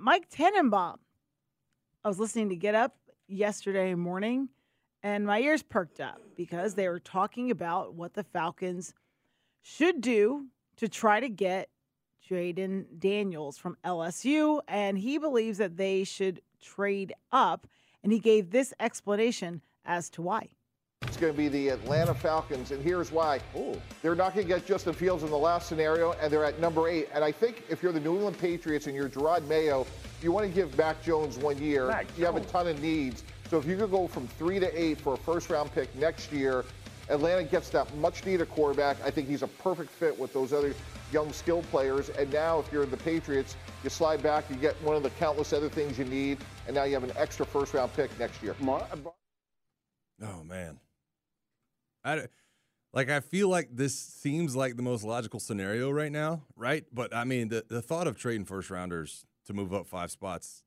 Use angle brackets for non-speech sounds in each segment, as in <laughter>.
Mike Tannenbaum. I was listening to Get Up yesterday morning and my ears perked up because they were talking about what the Falcons should do to try to get Jayden Daniels from LSU. And he believes that they should trade up. And he gave this explanation as to why. It's going to be the Atlanta Falcons, and here's why. Ooh. They're not going to get Justin Fields in the last scenario, and they're at number eight. And I think if you're the New England Patriots and you're Jerod Mayo, you want to give Mac Jones one year. Mac you Jones. have a ton of needs. So if you could go from three to eight for a first round pick next year, Atlanta gets that much needed quarterback. I think he's a perfect fit with those other young skill players. And now if you're the Patriots, you slide back, you get one of the countless other things you need, and now you have an extra first round pick next year. Oh man. I like I feel like this seems like the most logical scenario right now, right? But I mean, the the thought of trading first rounders to move up five spots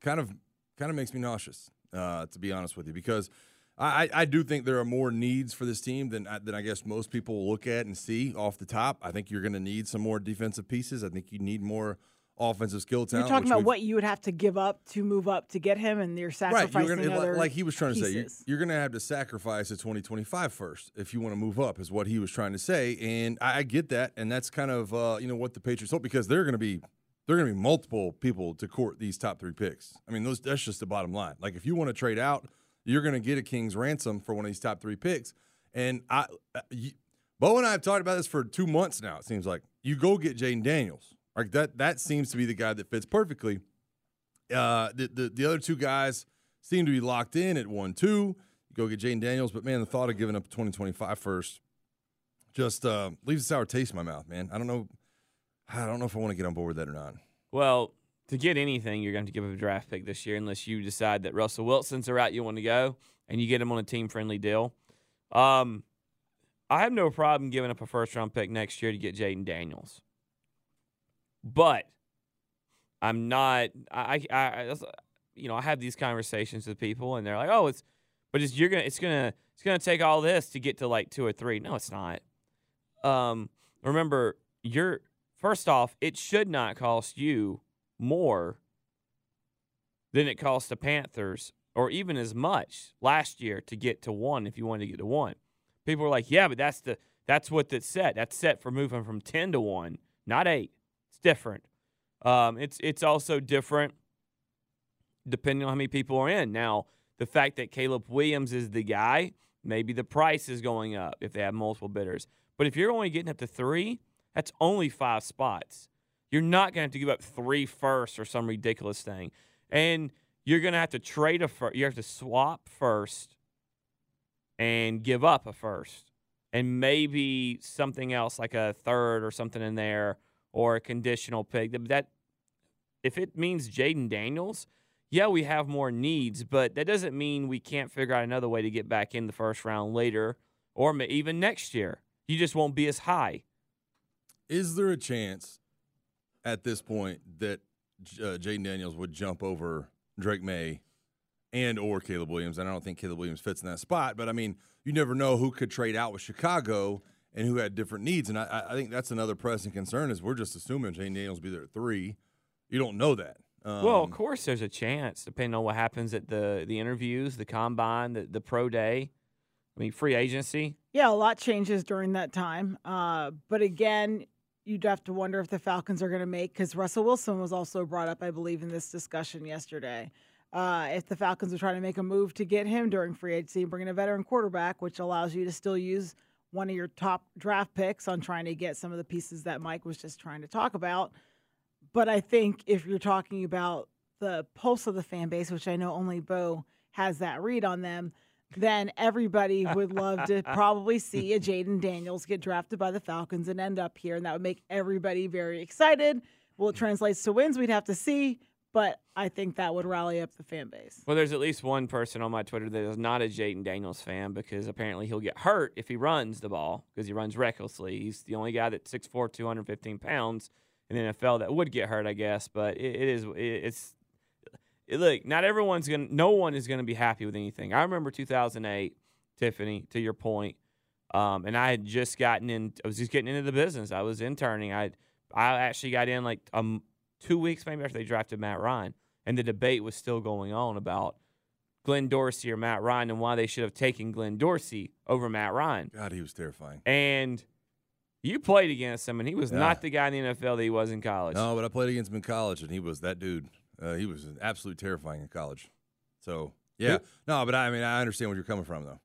kind of kind of makes me nauseous, uh, to be honest with you, because I, I do think there are more needs for this team than than I guess most people look at and see off the top. I think you're going to need some more defensive pieces. I think you need more offensive skill talent. You're talking about what you would have to give up to move up to get him, and you're sacrificing right, you're gonna, other like he was trying pieces. to say. You're, you're going to have to sacrifice a 2025 first if you want to move up, is what he was trying to say, and I, I get that, and that's kind of uh, you know what the Patriots hope because they're going to be they're going to be multiple people to court these top three picks. I mean, those that's just the bottom line. Like if you want to trade out, you're going to get a king's ransom for one of these top three picks, and I. Uh, you, Beau and I have talked about this for two months now. It seems like you go get Jayden Daniels. Like that that seems to be the guy that fits perfectly. Uh, the, the the other two guys seem to be locked in at one two. You go get Jayden Daniels, but man, the thought of giving up 2025 first just uh, leaves a sour taste in my mouth, man. I don't know. I don't know if I want to get on board with that or not. Well, to get anything, you're going to give up a draft pick this year unless you decide that Russell Wilson's the route you want to go and you get him on a team friendly deal. Um, I have no problem giving up a first round pick next year to get Jayden Daniels. But I'm not. I, I, I, you know, I have these conversations with people, and they're like, "Oh, it's," but it's you're gonna, it's gonna, it's gonna take all this to get to like two or three. No, it's not. Um, remember, you're first off, it should not cost you more than it cost the Panthers, or even as much last year to get to one. If you wanted to get to one, people were like, "Yeah, but that's the that's what that's set. That's set for moving from ten to one, not eight different. Um, it's it's also different depending on how many people are in. Now, the fact that Caleb Williams is the guy, maybe the price is going up if they have multiple bidders. But if you're only getting up to three, that's only five spots. You're not going to have to give up three first or some ridiculous thing, and you're going to have to trade a first. You have to swap first and give up a first, and maybe something else like a third or something in there or a conditional pick. That if it means Jayden Daniels, yeah, we have more needs, but that doesn't mean we can't figure out another way to get back in the first round later or even next year. You just won't be as high. Is there a chance at this point that uh, Jayden Daniels would jump over Drake Maye and or Caleb Williams? And I don't think Caleb Williams fits in that spot, but I mean, you never know who could trade out with Chicago and who had different needs. And I, I think that's another pressing concern is we're just assuming Jayden Daniels will be there at three. You don't know that. Um, well, of course, there's a chance depending on what happens at the the interviews, the combine, the, the pro day. I mean, free agency. Yeah, a lot changes during that time. Uh, but again, you'd have to wonder if the Falcons are going to make because Russell Wilson was also brought up, I believe, in this discussion yesterday. Uh, if the Falcons are trying to make a move to get him during free agency, bring in a veteran quarterback, which allows you to still use one of your top draft picks on trying to get some of the pieces that Mike was just trying to talk about. But I think if you're talking about the pulse of the fan base, which I know only Beau has that read on them, then everybody would love to <laughs> probably see a Jayden Daniels get drafted by the Falcons and end up here. And that would make everybody very excited, Will it translates to wins? We'd have to see. But I think that would rally up the fan base. Well, there's at least one person on my Twitter that is not a Jayden Daniels fan because apparently he'll get hurt if he runs the ball because he runs recklessly. He's the only guy that's 6'4", 215 pounds in the NFL that would get hurt, I guess. But it, it is it, it's it, look. Not everyone's gonna. No one is gonna be happy with anything. I remember 2008, Tiffany. To your point, um, and I had just gotten in. I was just getting into the business. I was interning. I I actually got in like um two weeks maybe after they drafted Matt Ryan, and the debate was still going on about Glenn Dorsey or Matt Ryan and why they should have taken Glenn Dorsey over Matt Ryan. God, he was terrifying. And you played against him, and he was Yeah. not the guy in the NFL that he was in college. No, but I played against him in college, and he was that dude. Uh, he was absolutely terrifying in college. So yeah, no, but I mean, I understand where you're coming from, though.